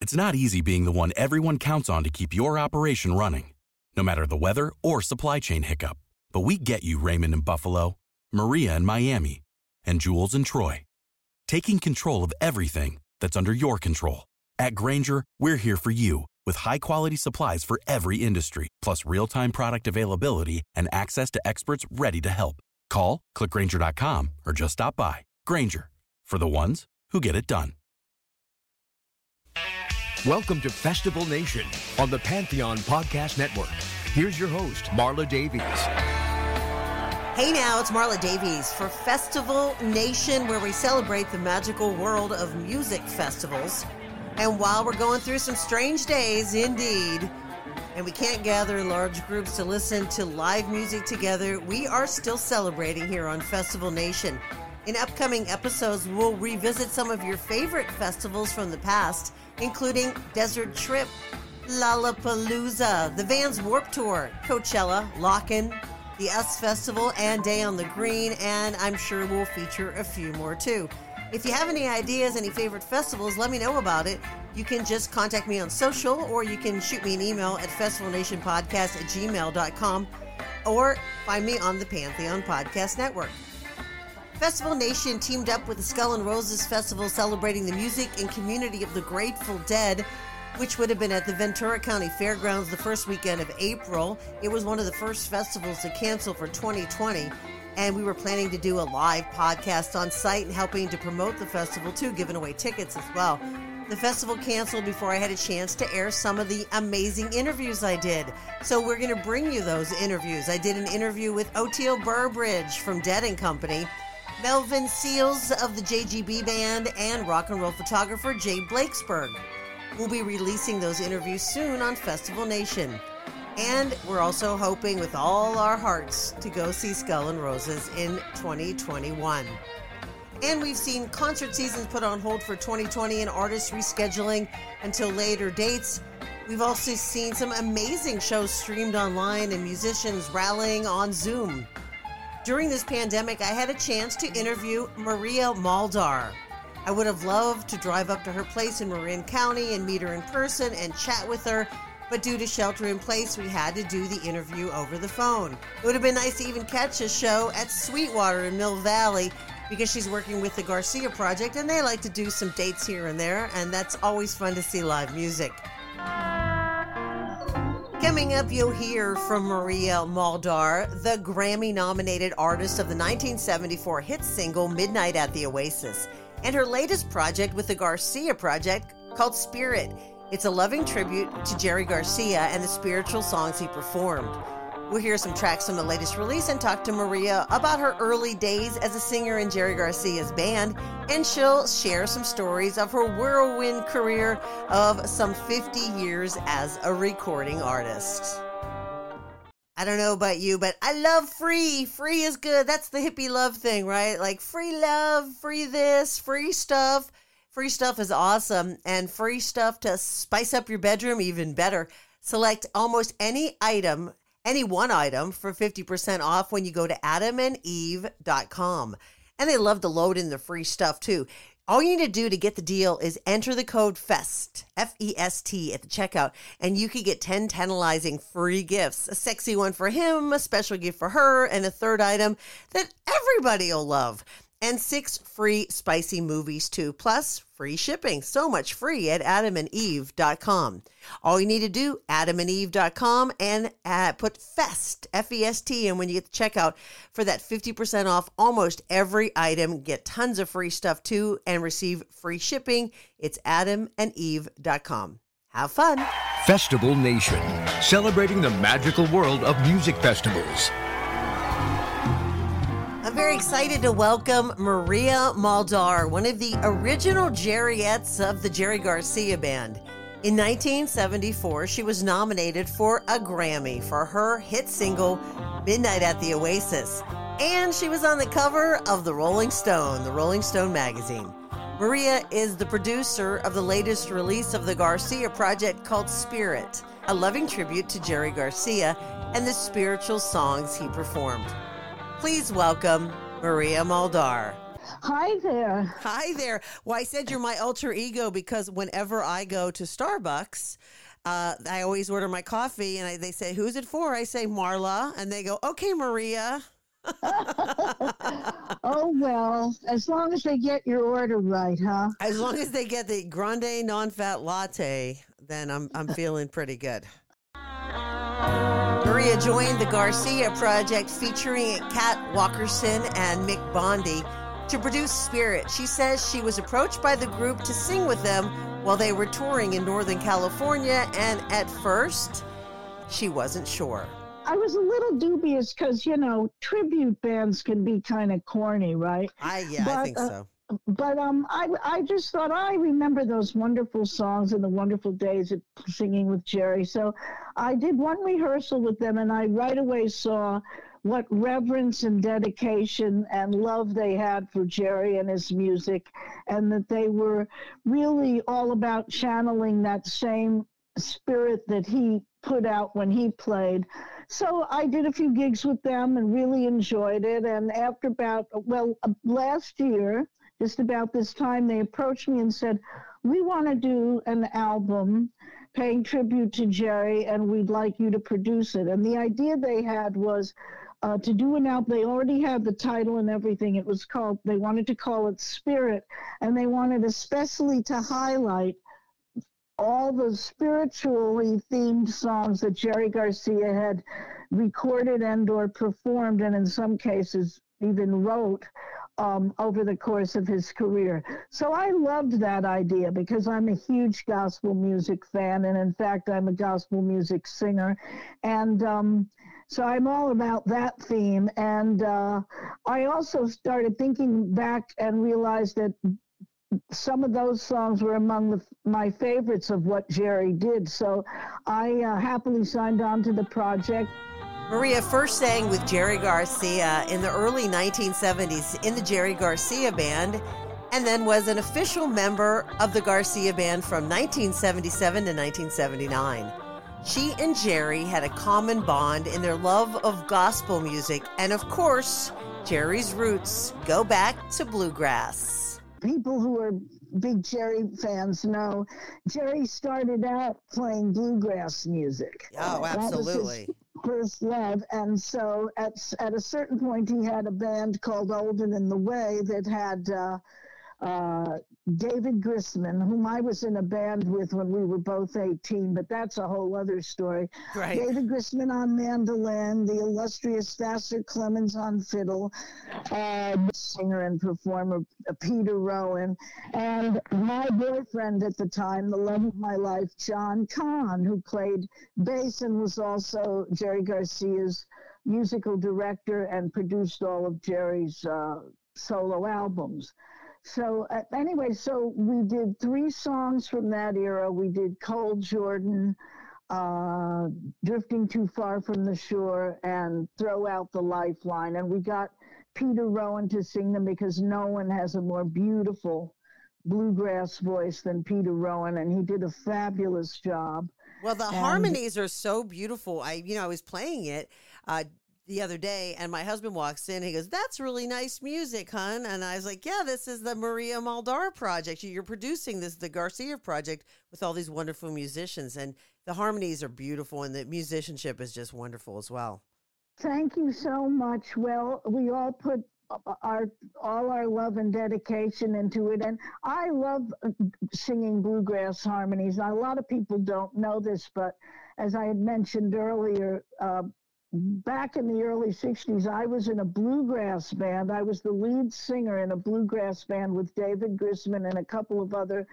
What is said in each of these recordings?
It's not easy being the one everyone counts on to keep your operation running, no matter the weather or supply chain hiccup. But we get you, Raymond in Buffalo, Maria in Miami, and Jules in Troy. Taking control of everything that's under your control. At Grainger, we're here for you with high quality supplies for every industry, plus real time product availability and access to experts ready to help. Call, clickgrainger.com, or just stop by. Grainger, for the ones who get it done. Welcome to Festival Nation on the Pantheon Podcast Network. Here's your host, Marla Davies. Hey now, it's Marla Davies for Festival Nation, where we celebrate the magical world of music festivals. And while we're going through some strange days, indeed, and we can't gather in large groups to listen to live music together, we are still celebrating here on Festival Nation. In upcoming episodes, we'll revisit some of your favorite festivals from the past including Desert Trip, Lollapalooza, the Vans Warp Tour, Coachella, Lockn', the US Festival, and Day on the Green, and I'm sure we'll feature a few more too. If you have any ideas, any favorite festivals, let me know about it. You can just contact me on social or you can shoot me an email at festivalnationpodcast at gmail.com or find me on the Pantheon Podcast Network. Festival Nation teamed up with the Skull and Roses Festival celebrating the music and community of the Grateful Dead, which would have been at the Ventura County Fairgrounds the first weekend of April. It was one of the first festivals to cancel for 2020, and we were planning to do a live podcast on site and helping to promote the festival too, giving away tickets as well. The festival canceled before I had a chance to air some of the amazing interviews I did. So we're going to bring you those interviews. I did an interview with Oteil Burbridge from Dead and Company. Melvin Seals of the JGB Band, and rock and roll photographer Jay Blakesberg. We'll be releasing those interviews soon on Festival Nation. And we're also hoping with all our hearts to go see Skull and Roses in 2021. And we've seen concert seasons put on hold for 2020 and artists rescheduling until later dates. We've also seen some amazing shows streamed online and musicians rallying on Zoom. During this pandemic, I had a chance to interview Maria Muldaur. I would have loved to drive up to her place in Marin County and meet her in person and chat with her, but due to shelter in place, we had to do the interview over the phone. It would have been nice to even catch a show at Sweetwater in Mill Valley because she's working with the Garcia Project and they like to do some dates here and there, and that's always fun to see live music. Coming up, you'll hear from Maria Muldaur, the Grammy nominated artist of the 1974 hit single Midnight at the Oasis, and her latest project with the Garcia Project called Spirit. It's a loving tribute to Jerry Garcia and the spiritual songs he performed. We'll hear some tracks from the latest release and talk to Maria about her early days as a singer in Jerry Garcia's band, and she'll share some stories of her whirlwind career of some 50 years as a recording artist. I don't know about you, but I love free. Free is good. That's the hippie love thing, right? Like free love, free this, free stuff. Free stuff is awesome, and free stuff to spice up your bedroom even better. Select almost any item any one item for 50% off when you go to adamandeve.com. And they love to load in the free stuff too. All you need to do to get the deal is enter the code FEST, F E S T, at the checkout, and you could get 10 tantalizing free gifts. A sexy one for him, a special gift for her, and a third item that everybody will love. And six free spicy movies too, plus free shipping. So much free at adamandeve.com. All you need to do, adamandeve.com and uh, put FEST, F-E-S-T, and when you get the checkout for that 50% off almost every item, get tons of free stuff too, and receive free shipping. It's adamandeve.com. Have fun. Festival Nation, celebrating the magical world of music festivals. Very excited to welcome Maria Muldaur, one of the original Jerryettes of the Jerry Garcia Band. In 1974, she was nominated for a Grammy for her hit single, Midnight at the Oasis. And she was on the cover of the Rolling Stone, the Rolling Stone magazine. Maria is the producer of the latest release of the Garcia project called Spirit, a loving tribute to Jerry Garcia and the spiritual songs he performed. Please welcome Maria Muldaur. Hi there. Hi there. Well, I said you're my alter ego because whenever I go to Starbucks, uh, I always order my coffee and I, they say, Who's it for? I say, Marla. And they go, Okay, Maria. oh well, as long as they get your order right, huh? As long as they get the grande non-fat latte, then I'm I'm feeling pretty good. Maria joined the Garcia project featuring Kat Walkerson and Mick Bondi to produce Spirit. She says she was approached by the group to sing with them while they were touring in Northern California, and at first, she wasn't sure. I was a little dubious because you know tribute bands can be kind of corny, right? I yeah, but, I think uh, so. But um, I I just thought I remember those wonderful songs and the wonderful days of singing with Jerry. So I did one rehearsal with them, and I right away saw what reverence and dedication and love they had for Jerry and his music, and that they were really all about channeling that same spirit that he put out when he played. So I did a few gigs with them and really enjoyed it. And after about, well, uh, last year, just about this time, they approached me and said, We want to do an album paying tribute to Jerry, and we'd like you to produce it. And the idea they had was uh, to do an album. They already had the title and everything. It was called, they wanted to call it Spirit, and they wanted especially to highlight all the spiritually themed songs that Jerry Garcia had recorded and or performed and in some cases even wrote um, over the course of his career. So I loved that idea because I'm a huge gospel music fan, and in fact, I'm a gospel music singer, and um, so I'm all about that theme. And uh, I also started thinking back and realized that some of those songs were among the, my favorites of what Jerry did. So I uh, happily signed on to the project. Maria first sang with Jerry Garcia in the early 1970s in the Jerry Garcia Band and then was an official member of the Garcia Band from 1977 to 1979. She and Jerry had a common bond in their love of gospel music, and of course, Jerry's roots go back to bluegrass people who are big Jerry fans know Jerry started out playing bluegrass music. Oh, absolutely. First love. And so at, at a certain point, he had a band called Old and in the Way that had uh, uh, David Grisman, whom I was in a band with when we were both 18, but that's a whole other story. Right. David Grisman on mandolin, the illustrious Vassar Clements on fiddle, uh, singer and performer uh, Peter Rowan, and my boyfriend at the time, the love of my life, John Kahn, who played bass and was also Jerry Garcia's musical director and produced all of Jerry's uh, solo albums. So uh, anyway, so we did three songs from that era. We did Cold Jordan, uh, Drifting Too Far from the Shore, and Throw Out the Lifeline. And we got Peter Rowan to sing them because no one has a more beautiful bluegrass voice than Peter Rowan, and he did a fabulous job. Well, the and, harmonies are so beautiful. I, you know, I was playing it. Uh, the other day and my husband walks in he goes that's really nice music hun and i was like yeah this is the maria muldaur project you're producing this the garcia project with all these wonderful musicians and the harmonies are beautiful and the musicianship is just wonderful as well thank you so much well we all put our all our love and dedication into it. And I love uh, singing bluegrass harmonies. Now, a lot of people don't know this, but as I had mentioned earlier, uh, back in the early 60s, I was in a bluegrass band. I was the lead singer in a bluegrass band with David Grisman and a couple of other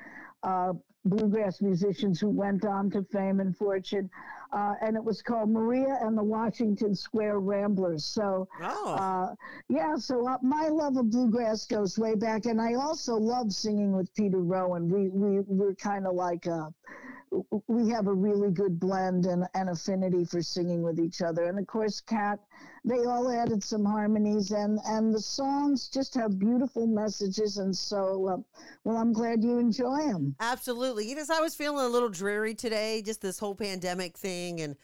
uh, bluegrass musicians who went on to fame and fortune. Uh, and it was called Maria and the Washington Square Ramblers. So, Oh. uh, yeah, so uh, my love of bluegrass goes way back. And I also love singing with Peter Rowan. We, we, we're kind of like, uh, we have a really good blend and, and affinity for singing with each other. And of course, Kat, they all added some harmonies, and, and the songs just have beautiful messages. And so, uh, well, I'm glad you enjoy them. Absolutely. You know, I was feeling a little dreary today, just this whole pandemic thing and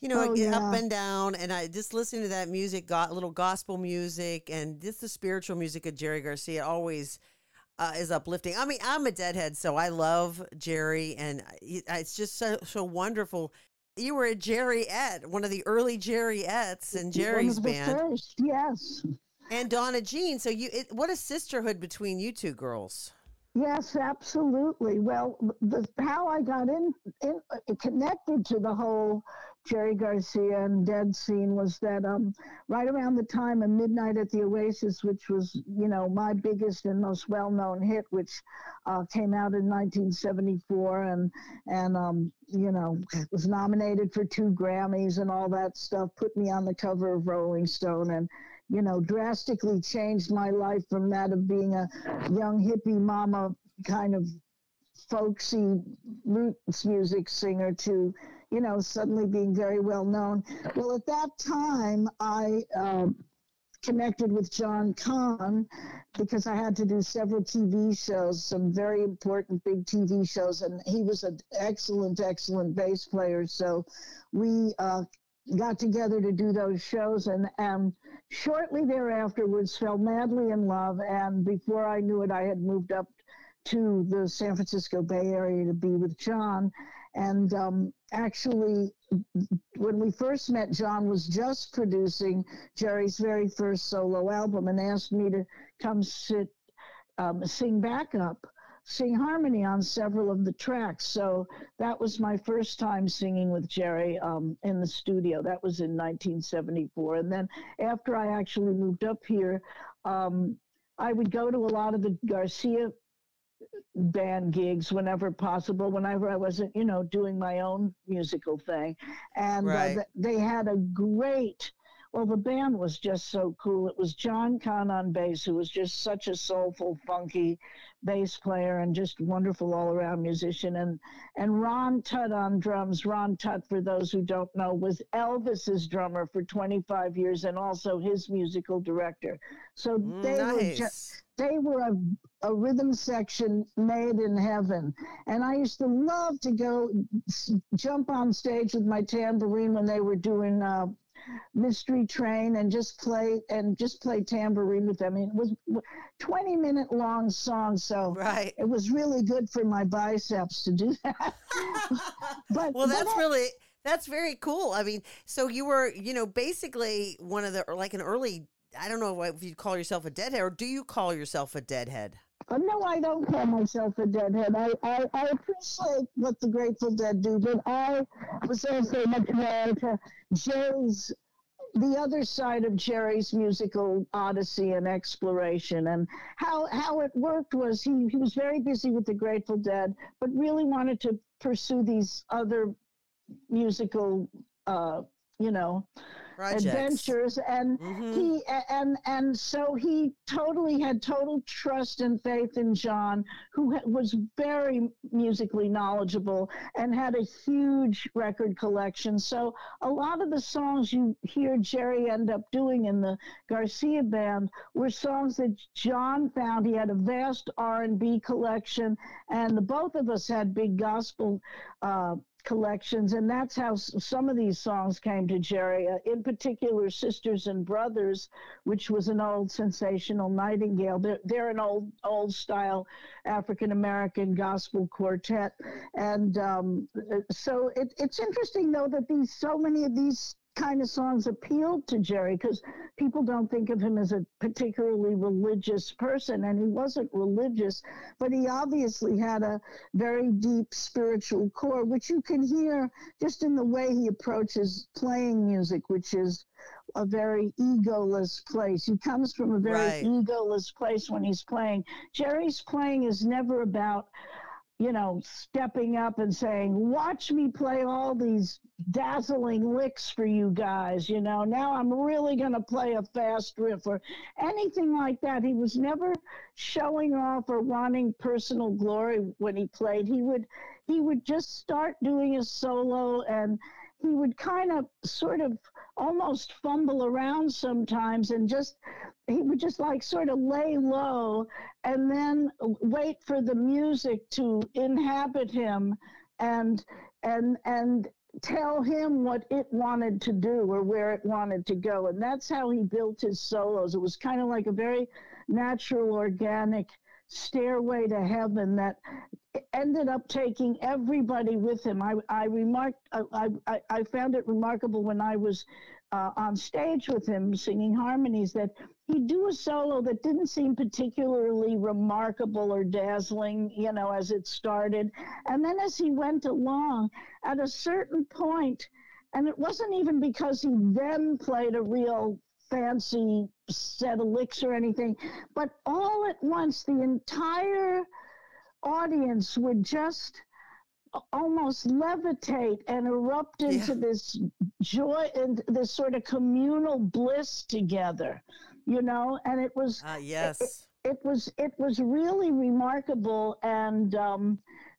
you know, Oh, get up and down and I just listening to that music, got little gospel music and just the spiritual music of Jerry Garcia always uh, is uplifting. I mean, I'm a deadhead, so I love Jerry and it's just so so wonderful. You were a Jerryette, one of the early Jerryettes and Jerry's One of the band, First, yes. and Donna Jean. So you, it, what a sisterhood between you two girls. Yes, absolutely. Well, the, how I got in, in uh, connected to the whole Jerry Garcia and Dead scene was that um, right around the time of Midnight at the Oasis, which was you know my biggest and most well-known hit, which uh, came out in 1974 and and um, you know was nominated for two Grammys and all that stuff, put me on the cover of Rolling Stone and you know, drastically changed my life from that of being a young hippie mama kind of folksy roots music singer to, you know, suddenly being very well known. Well, at that time, I um, connected with John Kahn because I had to do several TV shows, some very important big TV shows, and he was an excellent, excellent bass player. So we uh, got together to do those shows and and shortly thereafterwards fell madly in love and before I knew it I had moved up to the San Francisco Bay Area to be with John and um, actually when we first met John was just producing Jerry's very first solo album and asked me to come sit um, sing backup sing harmony on several of the tracks. So that was my first time singing with Jerry um, in the studio. That was in 1974. And then after I actually moved up here, um, I would go to a lot of the Garcia band gigs whenever possible, whenever I wasn't, you know, doing my own musical thing. And Right. uh, they had a great well, the band was just so cool. It was John Kahn on bass, who was just such a soulful, funky bass player and just wonderful all-around musician, and and Ron Tutt on drums. Ron Tutt, for those who don't know, was Elvis's drummer for 25 years and also his musical director. So they were just they were a, a rhythm section made in heaven. And I used to love to go s- jump on stage with my tambourine when they were doing uh, Mystery Train and just play and just play tambourine with them. I mean, it was 20 minute long song, so Right. it was really good for my biceps to do that. but well, but that's I- really that's very cool. I mean, so you were, you know, basically one of the or like an early. I don't know if you'd call yourself a deadhead, or do you call yourself a deadhead? No, I don't call myself a deadhead. I, I, I appreciate what the Grateful Dead do, but I was also much more into Jerry's, the other side of Jerry's musical odyssey and exploration. And how, how it worked was he, he was very busy with the Grateful Dead, but really wanted to pursue these other musical, uh, you know, Projects. adventures and Mhm. he and and so he totally had total trust and faith in John who was very musically knowledgeable and had a huge record collection so a lot of the songs you hear Jerry end up doing in the Garcia band were songs that John found he had a vast R&B collection and the both of us had big gospel uh, collections, and that's how some of these songs came to Jerry. Uh, in particular, "Sisters and Brothers," which was an old sensational Nightingale. They're, they're an old old style African American gospel quartet, and um, uh, so it, it's interesting though that these so many of these kind of songs appealed to Jerry because people don't think of him as a particularly religious person, and he wasn't religious, but he obviously had a very deep spiritual core, which you can hear just in the way he approaches playing music, which is a very egoless place. He comes from a very Right. egoless place when he's playing. Jerry's playing is never about you know, stepping up and saying, Watch me play all these dazzling licks for you guys. You know, now I'm really going to play a fast riff or anything like that. He was never showing off or wanting personal glory when he played. He would, he would just start doing a solo and he would kind of sort of almost fumble around sometimes and just he would just like sort of lay low and then wait for the music to inhabit him and and and tell him what it wanted to do or where it wanted to go. And that's how he built his solos. It was kind of like a very natural organic stairway to heaven that ended up taking everybody with him i i remarked i i, I found it remarkable when i was uh, on stage with him singing harmonies that he'd do a solo that didn't seem particularly remarkable or dazzling, you know, as it started. And then as he went along, at a certain point, and it wasn't even because he then played a real fancy set of licks or anything, but all at once, the entire audience would just almost levitate and erupt into Yeah. this joy and this sort of communal bliss together you know and it was Uh, yes. it was it was really remarkable and um,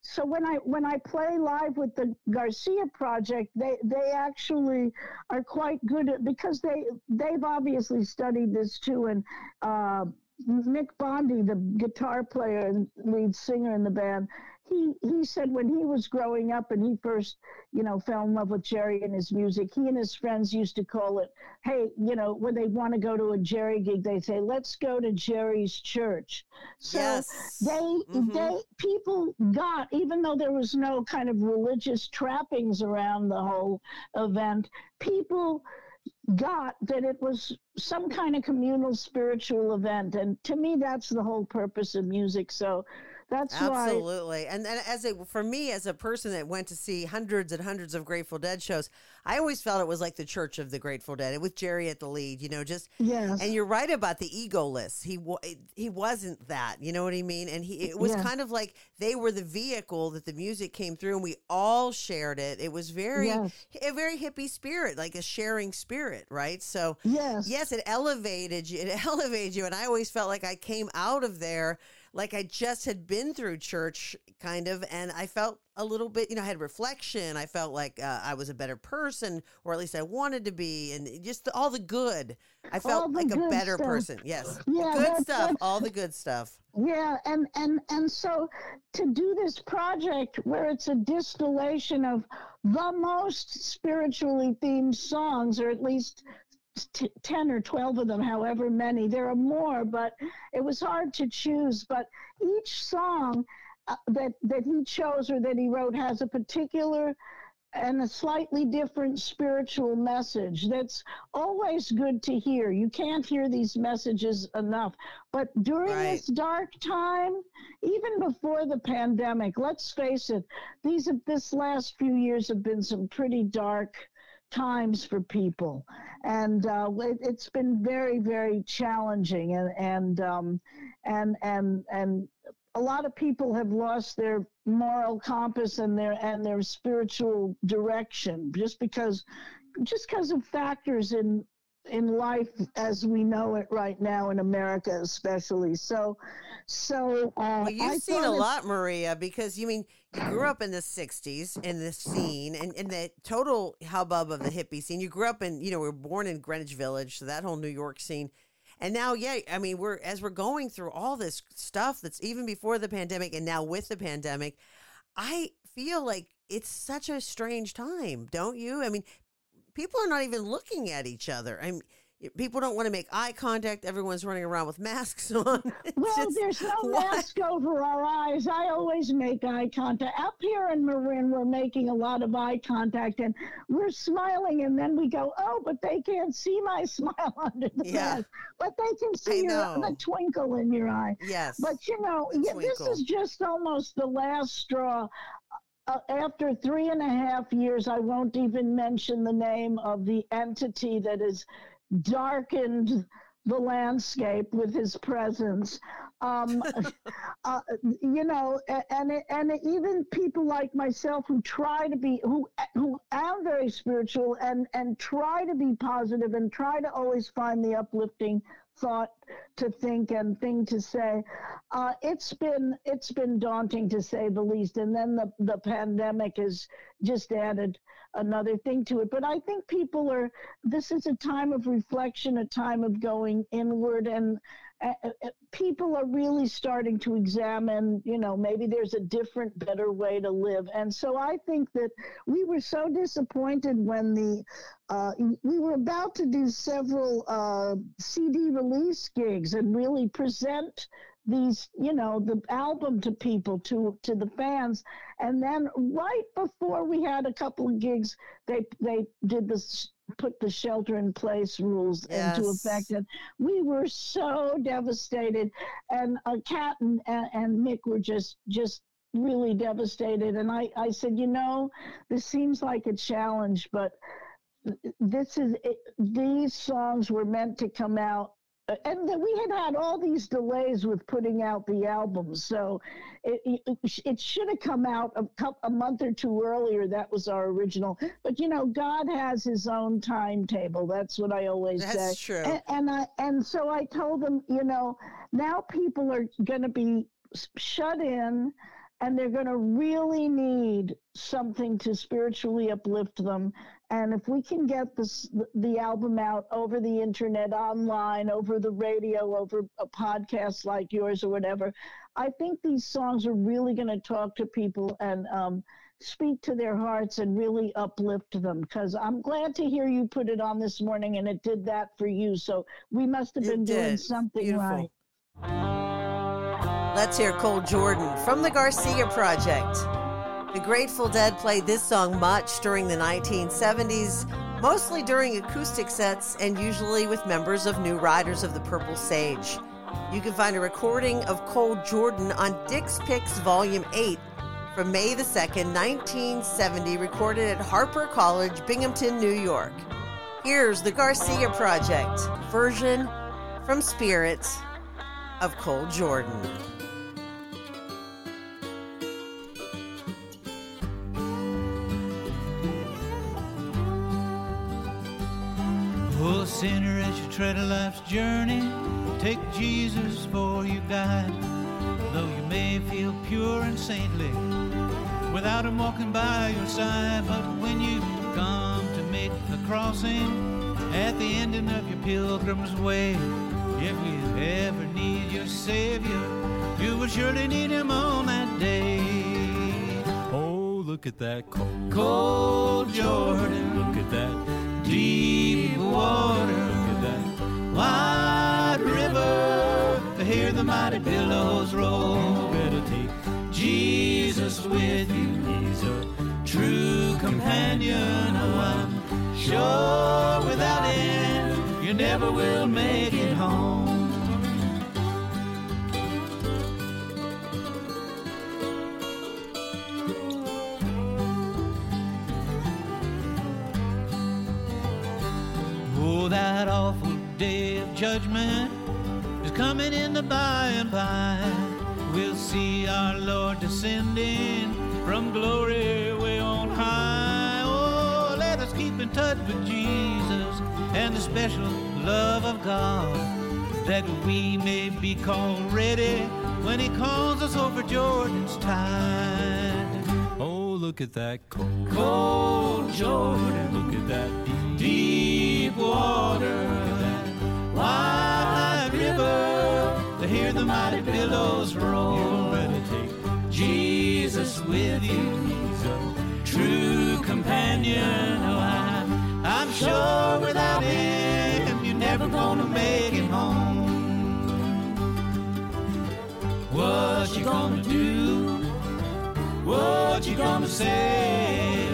so when i when i play live with the garcia project they they actually are quite good at because they they've obviously studied this too and uh, Mick Bondi, the guitar player and lead singer in the band, he he said when he was growing up and he first, you know, fell in love with Jerry and his music, he and his friends used to call it, hey, you know, when they want to go to a Jerry gig, they say, let's go to Jerry's church. So yes. they Mhm. they people got even though there was no kind of religious trappings around the whole event, people got that it was some kind of communal spiritual event and to me that's the whole purpose of music so that's why Absolutely. And then as a for me as a person that went to see hundreds and hundreds of Grateful Dead shows, I always felt it was like the church of the Grateful Dead with Jerry at the lead, you know, just yes and you're right about the egoless. He wa- he wasn't that, you know what I mean? And he it was Yeah. kind of like they were the vehicle that the music came through and we all shared it. It was very Yes. a very hippie spirit, like a sharing spirit, right? So yes Yes, it elevated you. It elevated you. And I always felt like I came out of there like I just had been through church, kind of. And I felt a little bit, you know, I had reflection. I felt like uh, I was a better person, or at least I wanted to be. And just the, all the good. I felt like a better stuff. person. Yes. Yeah, good stuff. All the good stuff. Yeah, and and and so to do this project where it's a distillation of the most spiritually themed songs, or at least t- ten or twelve of them, however many. There are more, but it was hard to choose. But each song uh, that that he chose or that he wrote has a particular and a slightly different spiritual message that's always good to hear. You can't hear these messages enough. But during Right. this dark time, even before the pandemic, let's face it, these have, this last few years have been some pretty dark times for people, and uh, it, it's been very, very challenging, and and um, and and and a lot of people have lost their moral compass and their and their spiritual direction just because just because of factors in in life as we know it right now in America especially so so uh, Well, you've I seen a lot, Maria, because you mean you grew up in the '60s in the scene and in the total hubbub of the hippie scene. You grew up in, you know, we were born in Greenwich Village, so that whole New York scene. And now, yeah, I mean, we're as we're going through all this stuff that's even before the pandemic and now with the pandemic, I feel like it's such a strange time, don't you? I mean, people are not even looking at each other. I mean, people don't want to make eye contact. Everyone's running around with masks on. It's Well, just- there's no why- mask over our eyes. I always make eye contact. Up here in Marin, we're making a lot of eye contact and we're smiling, and then we go, Oh, but they can't see my smile under the Yeah. mask. But they can see your, the twinkle in your eye. Yes. But you know, this is just almost the last straw. Uh, after three and a half years, I won't even mention the name of the entity that has darkened the landscape with his presence. Um, uh, you know, and and even people like myself who try to be who who am very spiritual and and try to be positive and try to always find the uplifting thought to think and thing to say. Uh, it's been it's been daunting to say the least, and then the the pandemic has just added another thing to it. But I think people are. This is a time of reflection, a time of going inward, and people are really starting to examine. You know, maybe there's a different, better way to live. And so I think that we were so disappointed when the uh, we were about to do several uh, CD release gigs and really present these, you know, the album to people, to to the fans, and then right before we had a couple of gigs, they they did this put the shelter in place rules into effect. And we were so devastated. And uh, kat and, and, and mick were just just really devastated. And I, I said you know this seems like a challenge but this is it, these songs were meant to come out and that we had had all these delays with putting out the albums so it, it, it should have come out a, couple, a month or two earlier that was our original but you know god has his own timetable that's what i always say That's true. and, and I and so I told them, you know, now people are going to be shut in, and they're going to really need something to spiritually uplift them. And if we can get this the album out over the internet, online, over the radio, over a podcast like yours or whatever, I think these songs are really going to talk to people and. Um, speak to their hearts and really uplift them because i'm glad to hear you put it on this morning and it did that for you so we must have been doing something Beautiful. right Let's hear Cold Jordan from the Garcia Project. The Grateful Dead played this song much during the 1970s, mostly during acoustic sets and usually with members of New Riders of the Purple Sage. You can find a recording of Cold Jordan on Dick's Picks Volume 8 from May the 2nd, 1970, recorded at Harpur College, Binghamton, New York. Here's the Garcia Project version from Spirits of Cold Jordan. Oh, sinner, as you tread a life's journey, take Jesus for your guide. Though you may feel pure and saintly, without him walking by your side, but when you come to make the crossing at the ending of your pilgrim's way, if you ever need your Savior, you will surely need him on that day. Oh, look at that cold, cold Jordan. Look at that deep water. Wide river. To hear the mighty billows roll. Better take Jesus with you. He's a true companion. Oh, I'm sure without him you never will make it home. Judgment is coming in the by and by. We'll see our Lord descending from glory way on high. Oh, let us keep in touch with Jesus and the special love of God, that we may be called ready when He calls us over Jordan's tide. Oh, look at that cold, cold Jordan. Look at that deep, deep water. Wide river to hear the mighty billows roll. You take Jesus with you, he's a true companion. Oh, I, I'm sure without him, you're never gonna make it home. What you gonna do? What you gonna say?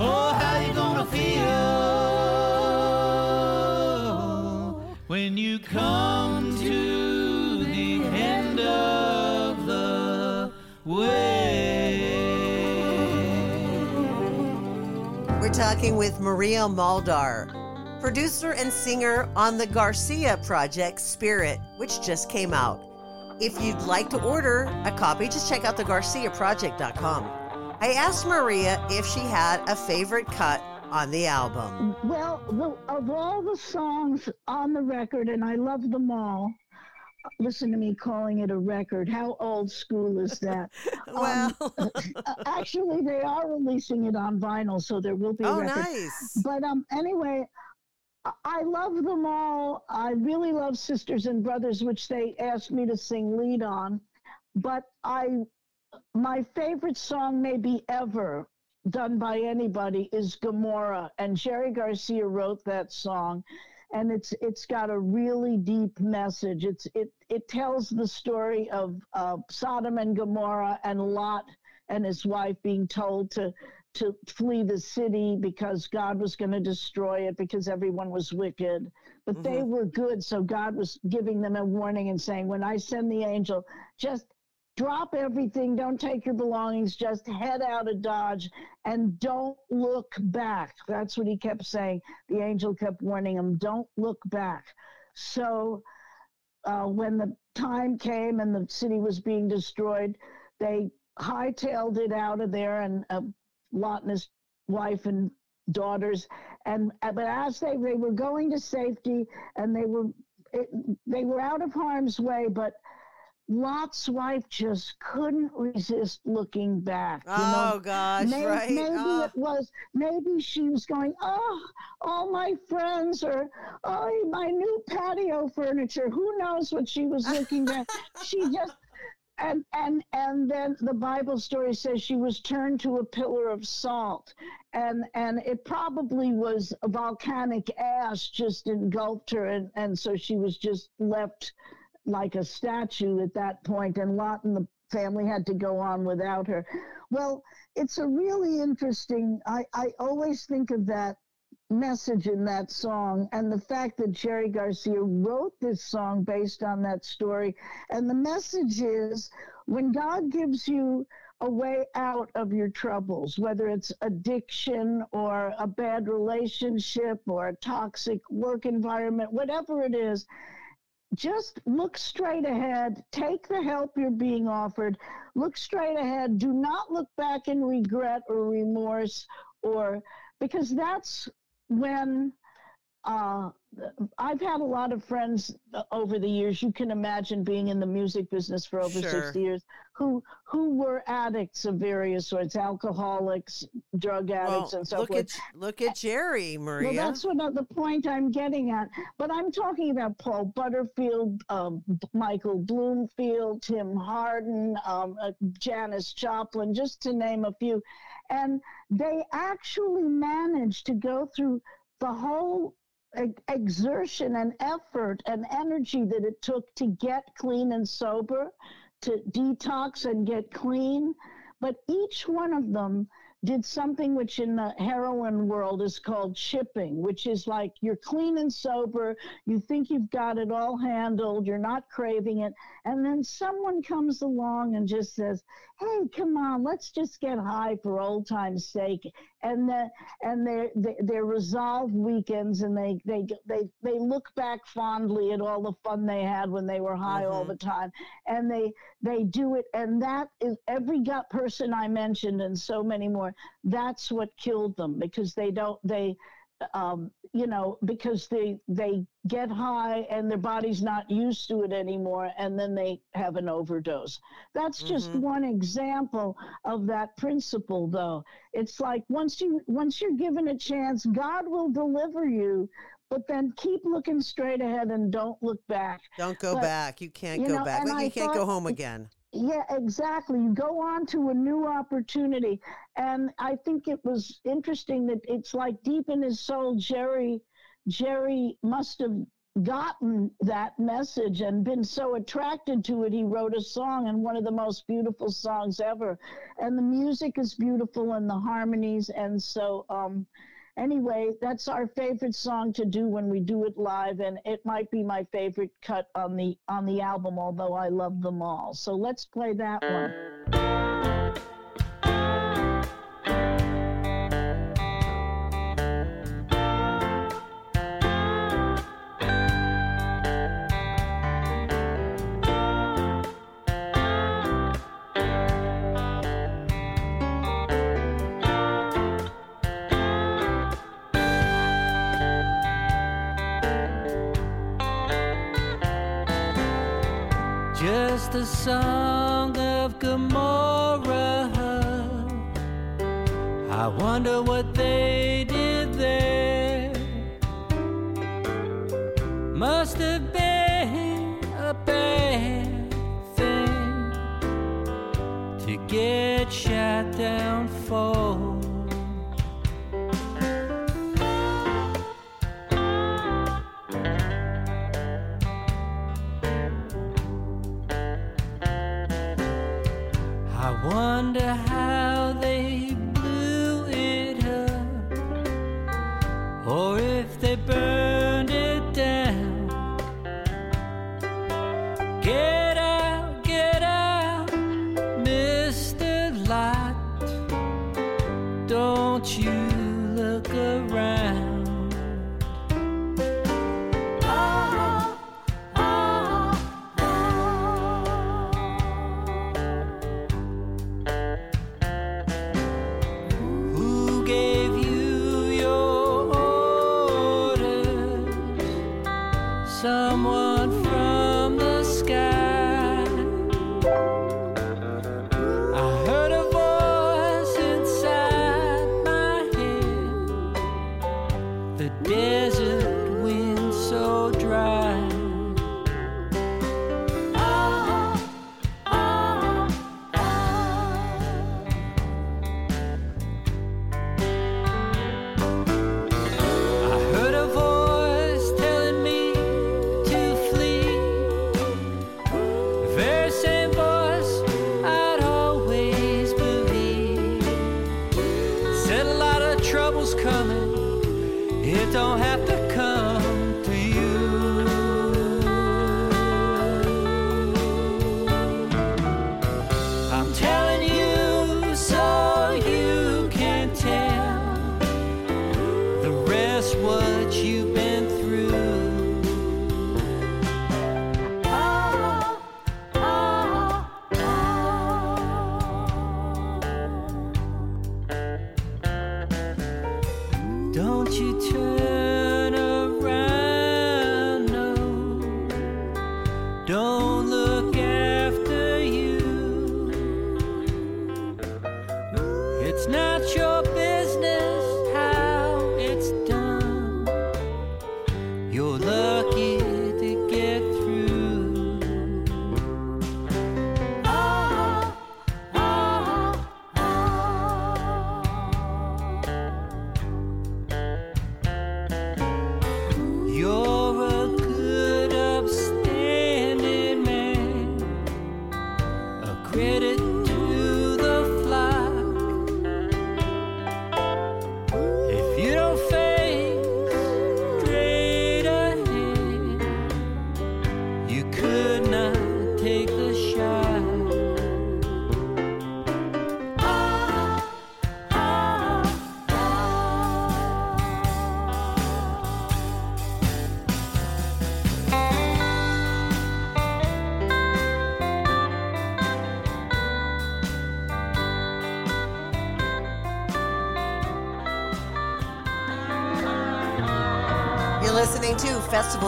Oh, how you gonna feel? Come to the end of the way? We're talking with Maria Muldaur, producer and singer on the Garcia project Spirit, which just came out. If you'd like to order a copy, just check out thegarciaproject.com. I asked Maria if she had a favorite cut on the album. Well, the, of all the songs on the record, and I love them all. Listen to me calling it a record. How old school is that? well, um, actually, they are releasing it on vinyl, so there will be. oh, record. nice. But um, anyway, I- I love them all. I really love Sisters and Brothers, which they asked me to sing lead on. But I, my favorite song maybe ever done by anybody is Gomorrah, and Jerry Garcia wrote that song, and it's it's got a really deep message. It's it it tells the story of uh, Sodom and Gomorrah and Lot and his wife being told to to flee the city because God was going to destroy it because everyone was wicked. But they were good. So God was giving them a warning and saying, when I send the angel, just drop everything. Don't take your belongings. Just head out of Dodge and don't look back. That's what he kept saying. The angel kept warning him, don't look back. So uh, when the time came and the city was being destroyed, they hightailed it out of there and uh, Lot and his wife and daughters. And uh, but as they they were going to safety and they were it, they were out of harm's way, but Lot's wife just couldn't resist looking back. you know? Oh gosh, May- right? Maybe Oh. it was, maybe she was going, oh, all my friends or oh, my new patio furniture. Who knows what she was looking at? she just, and, and, and then the Bible story says she was turned to a pillar of salt. And, and it probably was a volcanic ash just engulfed her. And, and so she was just left like a statue at that point, and Lot and the family had to go on without her. Well, it's a really interesting. I, I always think of that message in that song and the fact that Jerry Garcia wrote this song based on that story. And the message is when God gives you a way out of your troubles, whether it's addiction or a bad relationship or a toxic work environment, whatever it is, just look straight ahead, take the help you're being offered, look straight ahead, do not look back in regret or remorse or because that's when uh, I've had a lot of friends over the years. You can imagine being in the music business for over Sure. 60 years who who were addicts of various sorts, alcoholics, drug addicts, Well, and so look forth. at look at Jerry, Maria. Well, that's what uh, the point I'm getting at. But I'm talking about Paul Butterfield, um, Michael Bloomfield, Tim Hardin, um, uh, Janis Joplin, just to name a few. And they actually managed to go through the whole exertion and effort and energy that it took to get clean and sober, to detox and get clean. But each one of them did something which in the heroin world is called chipping, which is like you're clean and sober, you think you've got it all handled, you're not craving it, and then someone comes along and just says, "Hey, come on, let's just get high for old time's sake," and the, and their their- resolve weekends, and they they they they look back fondly at all the fun they had when they were high all Mhm. the time, and they they do it, and that is every gut person I mentioned, and so many more. That's what killed them because they don't they. Um, you know, because they they get high and their body's not used to it anymore, and then they have an overdose. That's just Mhm. one example of that principle, though. It's like once you once you're given a chance, God will deliver you, but then keep looking straight ahead and don't look back. Don't go but, back. You can't you go know, back. Like I you can't go home again. Yeah, exactly. You go on to a new opportunity. And I think it was interesting that it's like deep in his soul, Jerry, Jerry must have gotten that message and been so attracted to it, he wrote a song and one of the most beautiful songs ever. And the music is beautiful and the harmonies. And so, um, anyway, that's our favorite song to do when we do it live, and it might be my favorite cut on the on the album, although I love them all. So let's play that one. Uh, the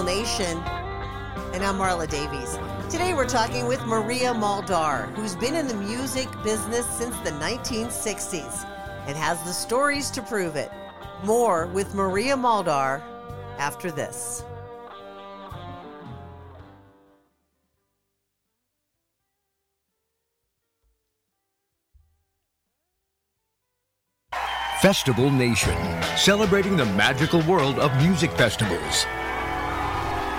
Nation, and I'm Marla Davies. Today we're talking with Maria Muldaur, who's been in the music business since the 1960s and has the stories to prove it. More with Maria Muldaur after this. Festival Nation, celebrating the magical world of music festivals.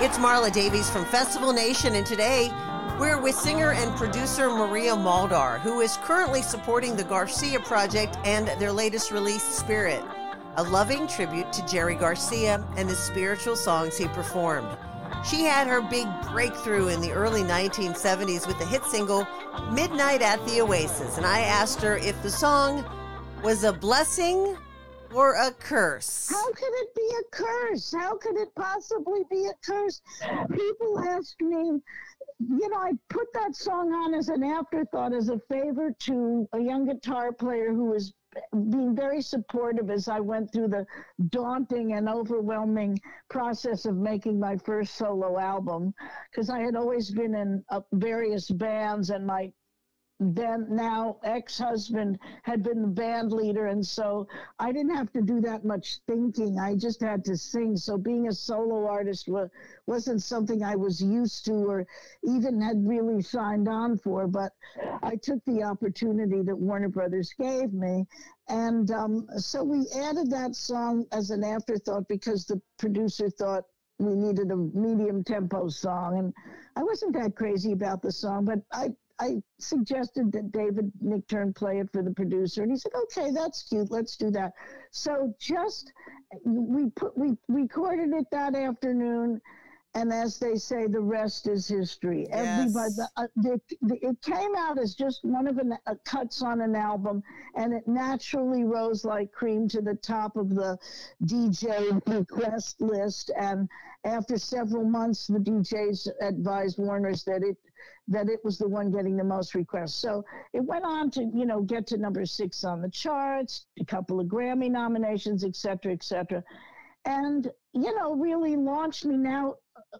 It's Marla Davies from Festival Nation, and today we're with singer and producer Maria Muldaur, who is currently supporting the Garcia Project and their latest release, Spirit, a loving tribute to Jerry Garcia and the spiritual songs he performed. She had her big breakthrough in the early 1970s with the hit single Midnight at the Oasis, and I asked her if the song was a blessing or a curse? How could it be a curse? How could it possibly be a curse? People ask me, you know, I put that song on as an afterthought, as a favor to a young guitar player who was being very supportive as I went through the daunting and overwhelming process of making my first solo album because I had always been in uh, various bands and my then now ex-husband had been the band leader and so i didn't have to do that much thinking. I just had to sing. So being a solo artist was, wasn't something i was used to or even had really signed on for but i took the opportunity that warner brothers gave me. And um, so we added that song as an afterthought because the producer thought we needed a medium tempo song. And i wasn't that crazy about the song but i I suggested that David Nichtern play it for the producer, and he said, "Okay, that's cute. Let's do that." So just we put we recorded it that afternoon, and as they say, the rest is history. Yes. Everybody, uh, the, the, it came out as just one of an, uh, cuts on an album, and it naturally rose like cream to the top of the DJ request list. And after several months, the DJs advised Warner's that it that it was the one getting the most requests. So it went on to, you know, get to number six on the charts, a couple of Grammy nominations, et cetera, et cetera. And, you know, really launched me now.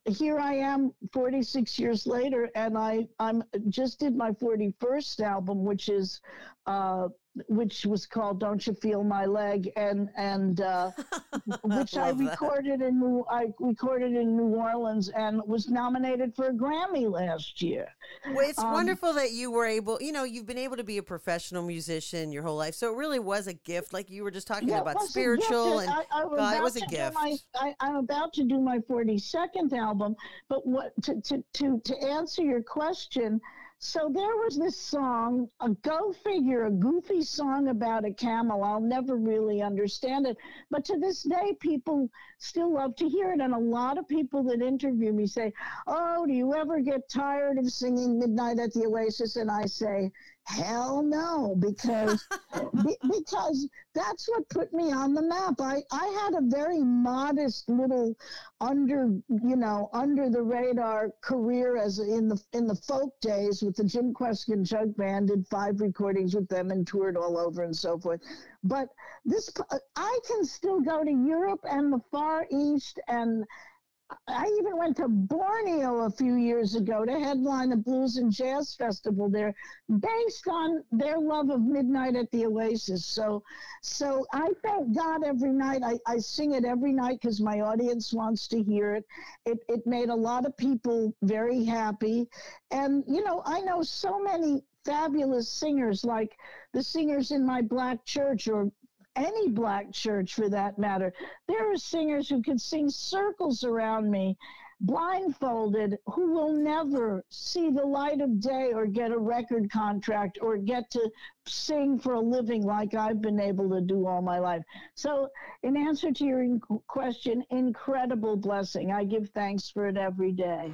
Here I am 46 years later, and I I'm just did my 41st album, which is uh, which was called "Don't You Feel My Leg," and and uh, which I that. recorded in New I recorded in New Orleans and was nominated for a Grammy last year. Well, it's Um, wonderful that you were able, you know, you've been able to be a professional musician your whole life. So it really was a gift, like you were just talking Yeah, about spiritual and I, I God, it was a gift. My, I, I'm about to do my 42nd album, but what to to to to answer your question. So there was this song, a go figure, a goofy song about a camel. I'll never really understand it, but to this day, people still love to hear it. And a lot of people that interview me say, "Oh, do you ever get tired of singing Midnight at the Oasis?" And I say, "Hell no," because be- because that's what put me on the map. I, I had a very modest little under you know under the radar career as in the in the folk days with the Jim Kweskin Jug Band. Did five recordings with them and toured all over and so forth. But this uh, I can still go to Europe and the Far East and. I even went to Borneo a few years ago to headline the Blues and Jazz Festival there, based on their love of Midnight at the Oasis. So, so I thank God every night. I, I sing it every night because my audience wants to hear it. It it made a lot of people very happy, and you know I know so many fabulous singers like the singers in my black church or any black church for that matter. There are singers who can sing circles around me, blindfolded, who will never see the light of day or get a record contract or get to sing for a living like I've been able to do all my life. So, in answer to your question, incredible blessing. I give thanks for it every day.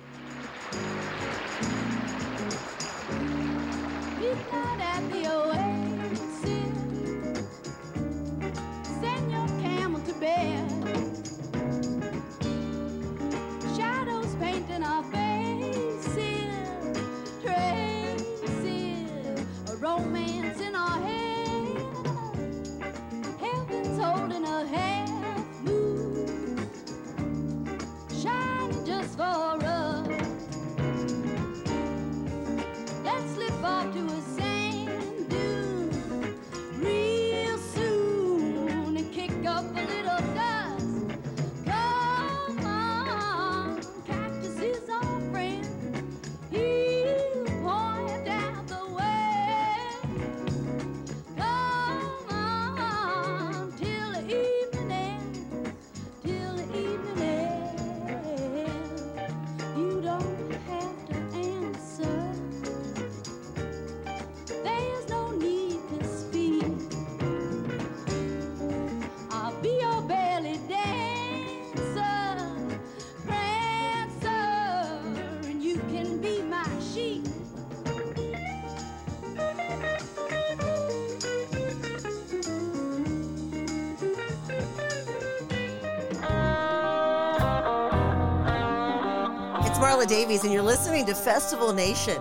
Marla Davies, and you're listening to Festival Nation,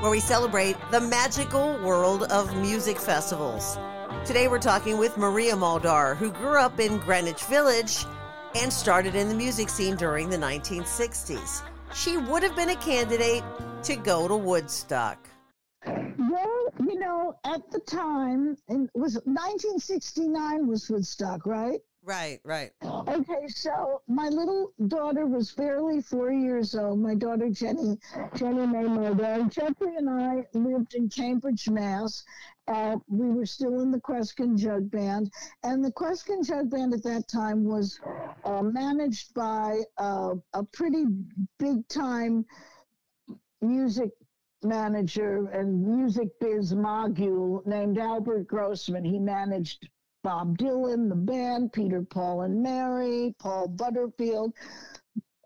where we celebrate the magical world of music festivals. Today we're talking with Maria Muldaur, who grew up in Greenwich Village and started in the music scene during the 1960s. She would have been a candidate to go to Woodstock. Well, you know, at the time, it was 1969 was Woodstock, right? Right, right. Okay, so my little daughter was barely four years old. My daughter Jenny, Jenny May and Jeffrey and I lived in Cambridge, Mass. Uh, we were still in the Kweskin Jug Band, and the Kweskin Jug Band at that time was uh, managed by uh, a pretty big time music manager and music biz mogul named Albert Grossman. He managed Bob Dylan, the band, Peter, Paul, and Mary, Paul Butterfield,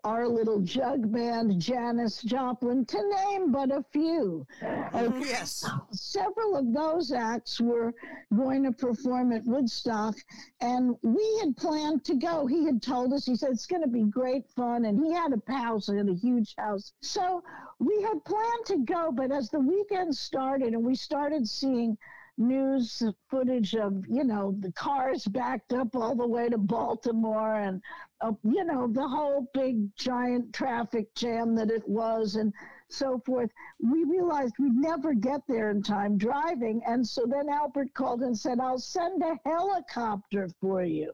our little jug band, Janis Joplin, to name but a few. Mm-hmm. Yes. Several of those acts were going to perform at Woodstock, and we had planned to go. He had told us, he said, it's going to be great fun, and he had a house, had a huge house. So we had planned to go, but as the weekend started and we started seeing news footage of you know the cars backed up all the way to Baltimore and uh, you know the whole big giant traffic jam that it was and so forth we realized we'd never get there in time driving and so then Albert called and said I'll send a helicopter for you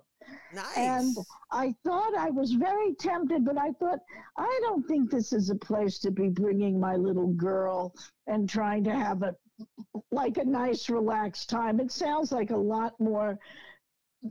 Nice. and I thought I was very tempted, but I thought, I don't think this is a place to be bringing my little girl and trying to have a like a nice, relaxed time. It sounds like a lot more,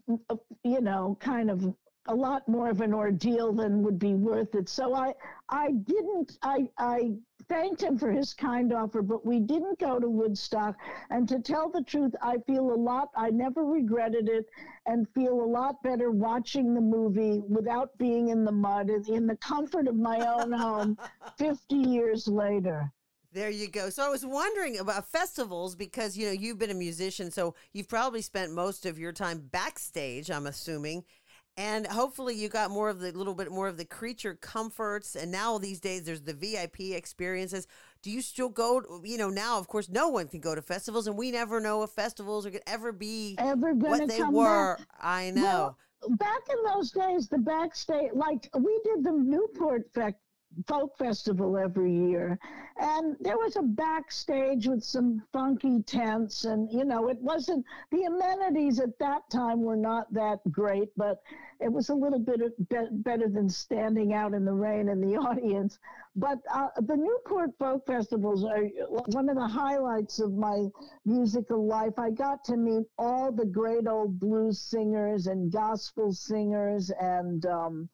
you know, kind of a lot more of an ordeal than would be worth it. So I, I didn't, I, I thanked him for his kind offer, but we didn't go to Woodstock. And to tell the truth, I feel a lot, I never regretted it and feel a lot better watching the movie without being in the mud, in the comfort of my own home 50 years later. There you go. So I was wondering about festivals because you know you've been a musician, so you've probably spent most of your time backstage. I'm assuming, and hopefully you got more of the little bit more of the creature comforts. And now these days there's the VIP experiences. Do you still go? You know, now of course no one can go to festivals, and we never know if festivals are going to ever be Ever what they come were. back? I know. Well, back in those days, the backstage, like we did the Newport Fe- Folk Festival every year, and there was a backstage with some funky tents, and you know, it wasn't the amenities at that time were not that great, but it was a little bit better than standing out in the rain in the audience. But uh, the Newport Folk Festivals are one of the highlights of my musical life. I got to meet all the great old blues singers and gospel singers, and um,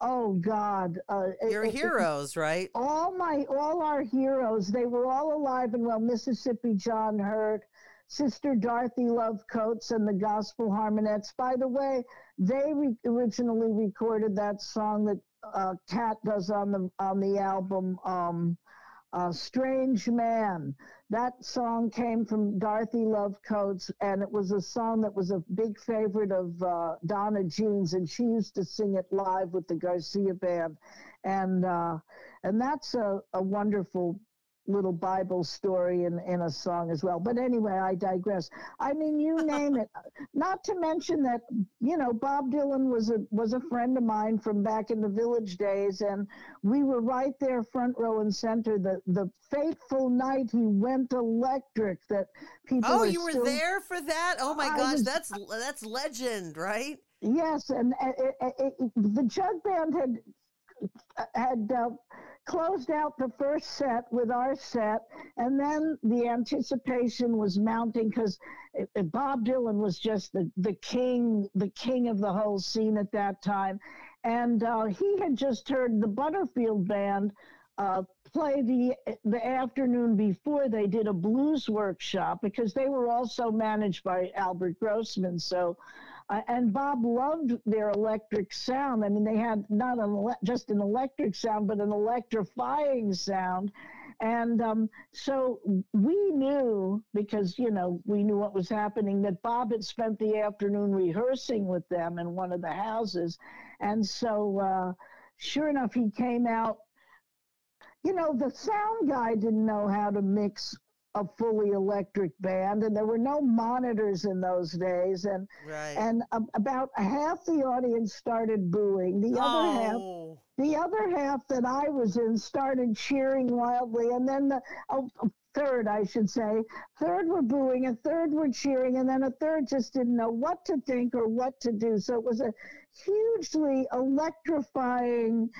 oh God, uh, Your it- heroes, right? all my all our heroes they were all alive and well mississippi john hurt sister dorothy love coates and the gospel harmonettes by the way they re- originally recorded that song that uh, cat does on the on the album um, uh, strange man. That song came from dorothy love coates and it was a song that was a big favorite of uh, donna jean's and she used to sing it live with the garcia band. And uh, and that's a, a wonderful little Bible story in, in a song as well. But anyway, I digress. I mean, you name it. Not to mention that you know Bob Dylan was a was a friend of mine from back in the Village days, and we were right there, front row and center. The the fateful night he went electric. That people. Oh, you were still- there for that? Oh my I gosh, was- that's that's legend, right? Yes, and it, it, it, the jug band had had uh, closed out the first set with our set, and then the anticipation was mounting because Bob Dylan was just the the king, the king of the whole scene at that time, and uh, he had just heard the Butterfield band. Uh, play the the afternoon before they did a blues workshop because they were also managed by Albert Grossman. So uh, and Bob loved their electric sound. I mean, they had not an ele- just an electric sound, but an electrifying sound. And um, so we knew, because, you know, we knew what was happening, that Bob had spent the afternoon rehearsing with them in one of the houses. And so, uh, sure enough, he came out you know, the sound guy didn't know how to mix a fully electric band, and there were no monitors in those days, and Right. and about half the audience started booing. The other half oh, the other half that I was in started cheering wildly, and then the oh, oh, third, I should say, third were booing, a third were cheering, and then a third just didn't know what to think or what to do. So it was a hugely electrifying,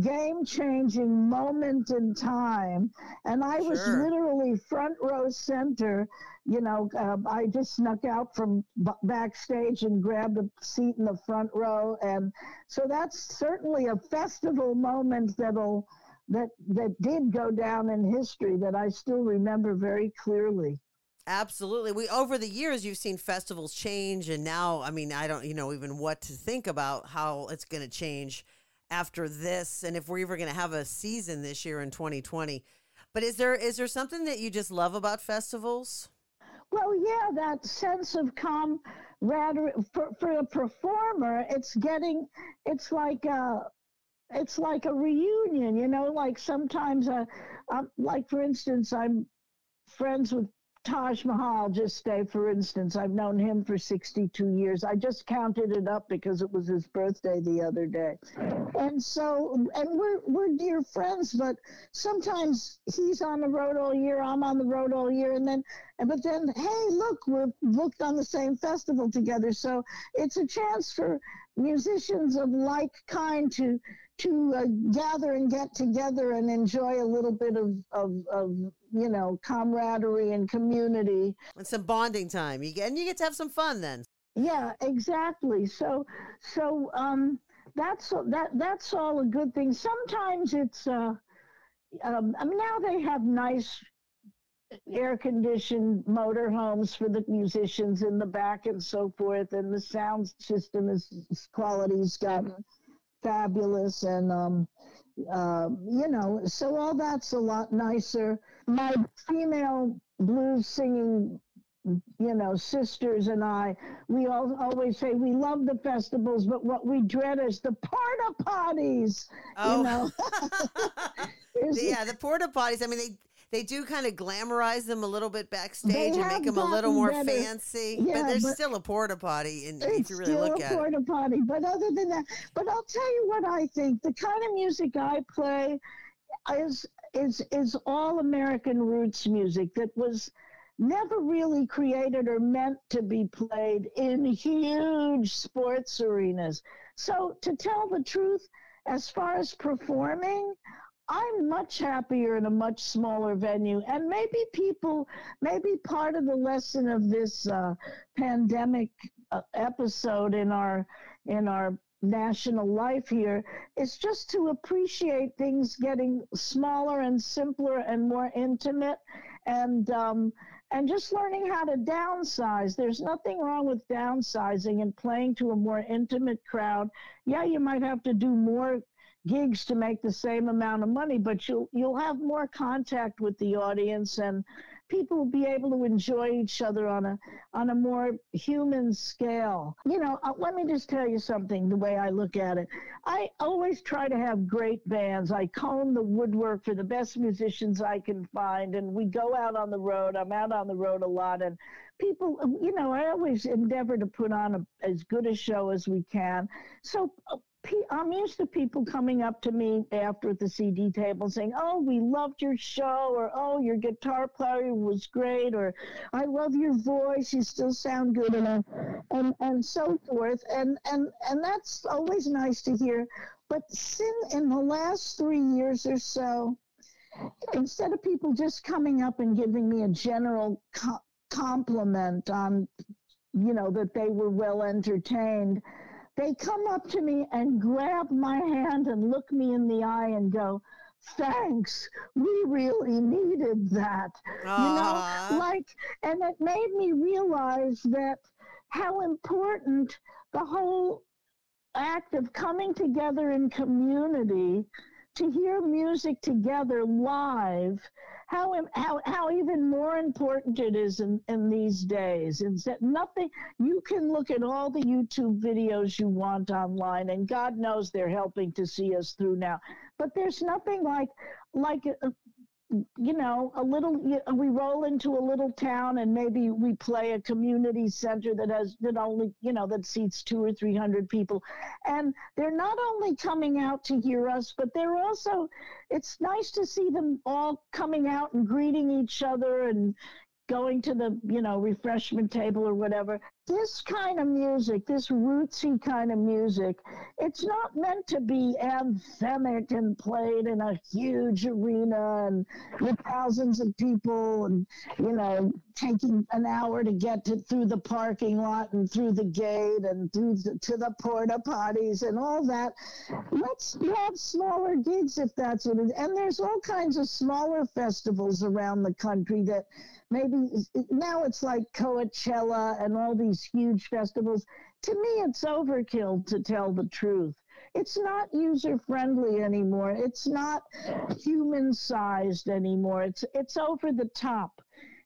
game-changing moment in time, and I was literally front row center. You know, um, I just snuck out from b- backstage and grabbed a seat in the front row, and so that's certainly a festival moment that'll that that did go down in history that I still remember very clearly. absolutely. We over the years you've seen festivals change, and now I mean I don't you know even what to think about how it's going to change after this, and if we're ever going to have a season this year in 2020. But is there is there something that you just love about festivals? Well, yeah, that sense of camaraderie for for a performer, it's getting it's like a it's like a reunion, you know. Like sometimes, uh, um, like for instance, I'm friends with Taj Mahal. Just say, for instance, I've known him for 62 years. I just counted it up because it was his birthday the other day, and so and we're we're dear friends. But sometimes he's on the road all year, I'm on the road all year, and then but then hey, look, we're booked on the same festival together. So it's a chance for musicians of like kind to to uh, gather and get together and enjoy a little bit of, of, of you know camaraderie and community And some bonding time. You get and you get to have some fun then. yeah exactly so so um that's that that's all a good thing sometimes it's uh um, I mean, now they have nice air conditioned motor homes for the musicians in the back and so forth and the sound system is quality's gotten fabulous and um uh, you know so all that's a lot nicer my female blues singing you know sisters and i we all always say we love the festivals but what we dread is the porta potties Oh. you know yeah, the porta potties. I mean, they they do kind of glamorize them a little bit backstage and make them a little more better. fancy. Yeah, but there's but- still a porta potty, and if you really look a at it. porta potty. But other than that, but I'll tell you what I think. The kind of music I play is is is all American roots music that was never really created or meant to be played in huge sports arenas. So to tell the truth, as far as performing, I'm much happier in a much smaller venue. And maybe people, maybe part of the lesson of this uh, pandemic uh, episode in our in our national life here is just to appreciate things getting smaller and simpler and more intimate and um, and just learning how to downsize there's nothing wrong with downsizing and playing to a more intimate crowd yeah you might have to do more gigs to make the same amount of money but you'll you'll have more contact with the audience and people will be able to enjoy each other on a on a more human scale. You know uh, let me just tell you something the way i look at it. I always try to have great bands. I comb the woodwork for the best musicians i can find and we go out on the road. I'm out on the road a lot and people you know i always endeavor to put on a, as good a show as we can. So uh, I'm used to people coming up to me after the CD table saying, "Oh, we loved your show," or "Oh, your guitar player was great," or "I love your voice, you still sound good," and and and so forth. And and and that's always nice to hear. But since in the last three years or so, instead of people just coming up and giving me a general co- compliment on, you know, that they were well entertained they come up to me and grab my hand and look me in the eye and go, Thanks, we really needed that. Aw. You know, like, and it made me realize that how important the whole act of coming together in community to hear music together live, how how how even more important it is in, in these days. Is that nothing you can look at all the YouTube videos you want online, and God knows they're helping to see us through now. But there's nothing like like you know, a little, uh, we roll into a little town and maybe we play a community center that has, that only, you know, that seats two or 300 people. And they're not only coming out to hear us, but they're also, it's nice to see them all coming out and greeting each other and, going to the you know refreshment table or whatever this kind of music this rootsy kind of music it's not meant to be anthemic and played in a huge arena and with thousands of people and you know taking an hour to get to through the parking lot and through the gate and through the, to the porta potties and all that. Let's have smaller gigs if that's what it is and there's all kinds of smaller festivals around the country that maybe now it's like Coachella and all these huge festivals. To me, it's overkill to tell the truth. It's not user friendly anymore. It's not human sized anymore. It's it's over the top.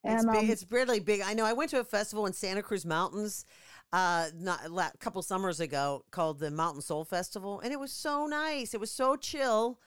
And it's, big, um, it's really big. I know. I went to a festival in Santa Cruz Mountains uh, not a couple summers ago called the Mountain Soul Festival, and it was so nice. It was so chill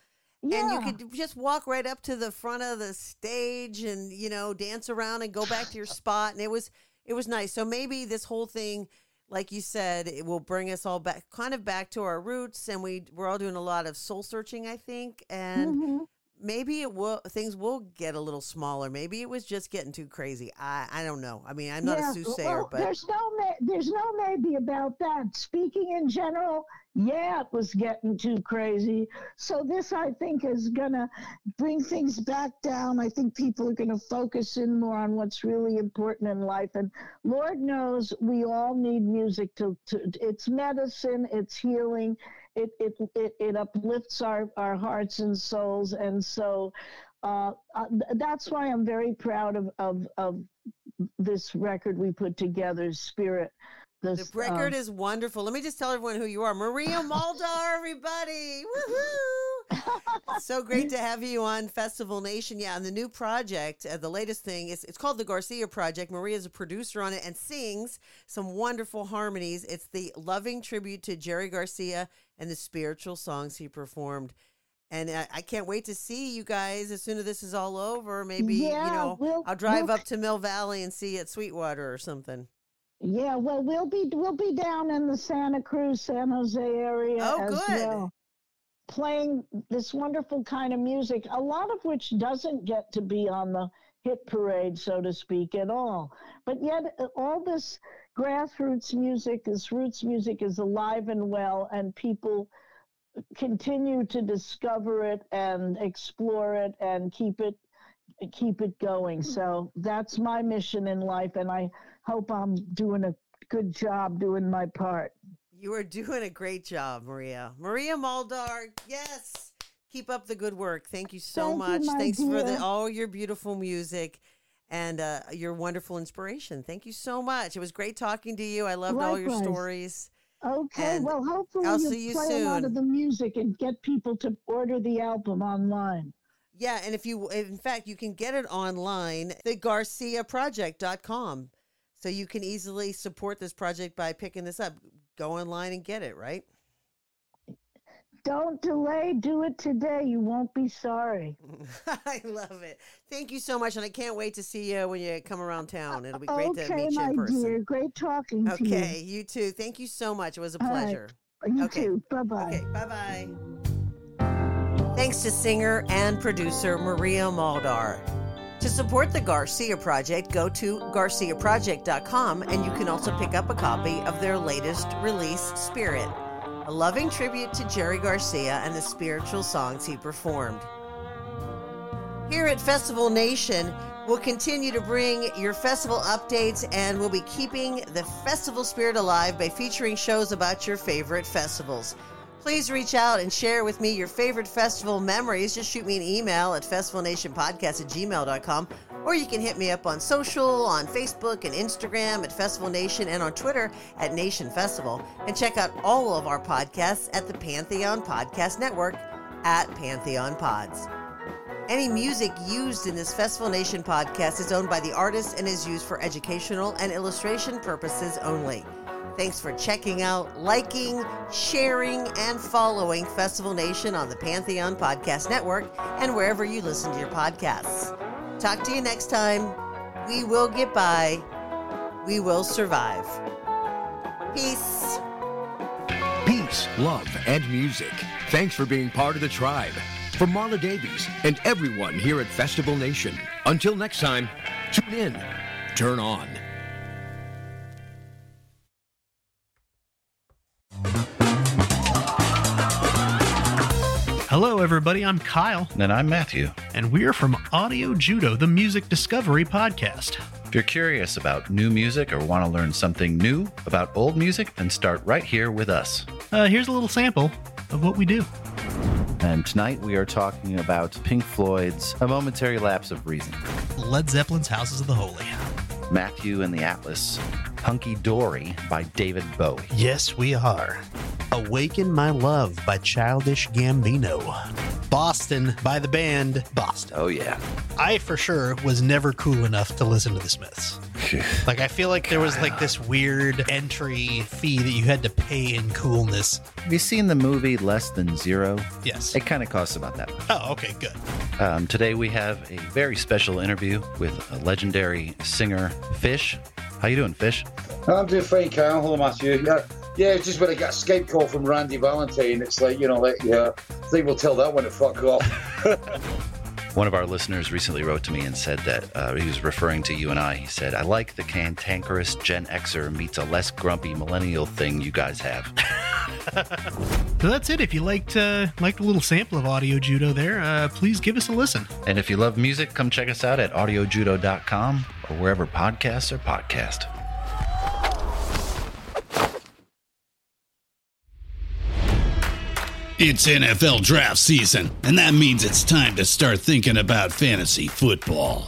yeah. And you could just walk right up to the front of the stage and, you know, dance around and go back to your spot. And it was it was nice. So maybe this whole thing, like you said, it will bring us all back kind of back to our roots and we we're all doing a lot of soul searching, I think. And mm-hmm maybe it will things will get a little smaller. Maybe it was just getting too crazy. I i don't know. I mean i'm not yeah, a soothsayer well, but there's no there's no maybe about that. Speaking in general yeah it was getting too crazy. So this i think is gonna bring things back down. I think people are gonna focus in more on what's really important in life. And lord knows we all need music to, to it's medicine it's healing it it it, it uplifts our our hearts and souls, and so uh, uh, that's why I'm very proud of of of this record we put together, Spirit. This, the record um, is wonderful. Let me just tell everyone who you are, Maria Muldaur. Everybody, woohoo! so great to have you on Festival Nation. Yeah, and the new project, uh, the latest thing is it's called the Garcia Project. Maria is a producer on it and sings some wonderful harmonies. It's the loving tribute to Jerry Garcia and the spiritual songs he performed. And I, I can't wait to see you guys as soon as this is all over. Maybe, yeah, you know, we'll, I'll drive we'll, up to Mill Valley and see you at Sweetwater or something. Yeah, well, we'll be we'll be down in the Santa Cruz, San Jose area oh, good. well, playing this wonderful kind of music. A lot of which doesn't get to be on the hit parade, so to speak, at all. But yet, uh, all this grassroots music, this roots music is alive and well, and people continue to discover it and explore it and keep it keep it going. Hmm. So that's my mission in life, and I hope I'm doing a good job doing my part. You are doing a great job, Maria. Maria Muldaur, yes. Keep up the good work. Thank you so Thank much. You, Thanks dear. for the, all your beautiful music and uh, your wonderful inspiration. Thank you so much. It was great talking to you. I loved Likewise. all your stories. Okay, and well, hopefully I'll you see you play soon. a lot of the music and get people to order the album online. Yeah, and if you, in fact, you can get it online, thegarciaproject.com. So you can easily support this project by picking this up. Go online and get it, right? Don't delay. Do it today. You won't be sorry. I love it. Thank you so much. And I can't wait to see you when you come around town. It'll be great okay, to meet you in person. Dear. Great talking okay, to you. Okay, you too. Thank you so much. It was a pleasure. Right. You okay. too. Bye bye. Okay, bye bye. Thanks to singer and producer Maria Muldaur. To support the Garcia Project, go to garciaproject.com and you can also pick up a copy of their latest release, Spirit a loving tribute to Jerry Garcia and the spiritual songs he performed. Here at Festival Nation, we'll continue to bring your festival updates and we'll be keeping the festival spirit alive by featuring shows about your favorite festivals. Please reach out and share with me your favorite festival memories. Just shoot me an email at festivalnationpodcast at gmail.com or you can hit me up on social, on Facebook and Instagram at Festival Nation and on Twitter at Nation Festival. And check out all of our podcasts at the Pantheon Podcast Network at Pantheon Pods. Any music used in this Festival Nation podcast is owned by the artist and is used for educational and illustration purposes only. Thanks for checking out, liking, sharing, and following Festival Nation on the Pantheon Podcast Network and wherever you listen to your podcasts. Talk to you next time. We will get by. We will survive. Peace. Peace, love, and music. Thanks for being part of the tribe. From Marla Davies and everyone here at Festival Nation. Until next time, tune in, turn on. Hello, everybody. I'm Kyle, And I'm Matthew. and we are from Audio Judo, the music discovery podcast. If you're curious about new music or want to learn something new about old music, then start right here with us. Uh, here's a little sample of what we do. And tonight we are talking about Pink Floyd's A Momentary Lapse of Reason, Led Zeppelin's Houses of the Holy. Matthew and the Atlas, Hunky Dory by David Bowie. Yes, we are. Awaken My Love by Childish Gambino. Boston by the band Boston. Oh, yeah. I for sure was never cool enough to listen to the Smiths. Like I feel like there was like this weird entry fee that you had to pay in coolness. Have you seen the movie Less Than Zero? Yes. It kind of costs about that. Oh, okay, good. Um, today we have a very special interview with a legendary singer, Fish. How you doing, Fish? I'm doing fine, Kyle. Hello, Matthew. Yeah, yeah. Just when I got a Skype call from Randy Valentine. It's like you know, like yeah. I think we'll tell that one to fuck off. One of our listeners recently wrote to me and said that uh, he was referring to you and I. He said, I like the cantankerous Gen Xer meets a less grumpy millennial thing you guys have. So that's it. If you liked uh, liked a little sample of Audio Judo there, uh, please give us a listen. and if you love music, come check us out at audiojudo.com or wherever podcasts are podcast. It's NFL draft season, and that means it's time to start thinking about fantasy football.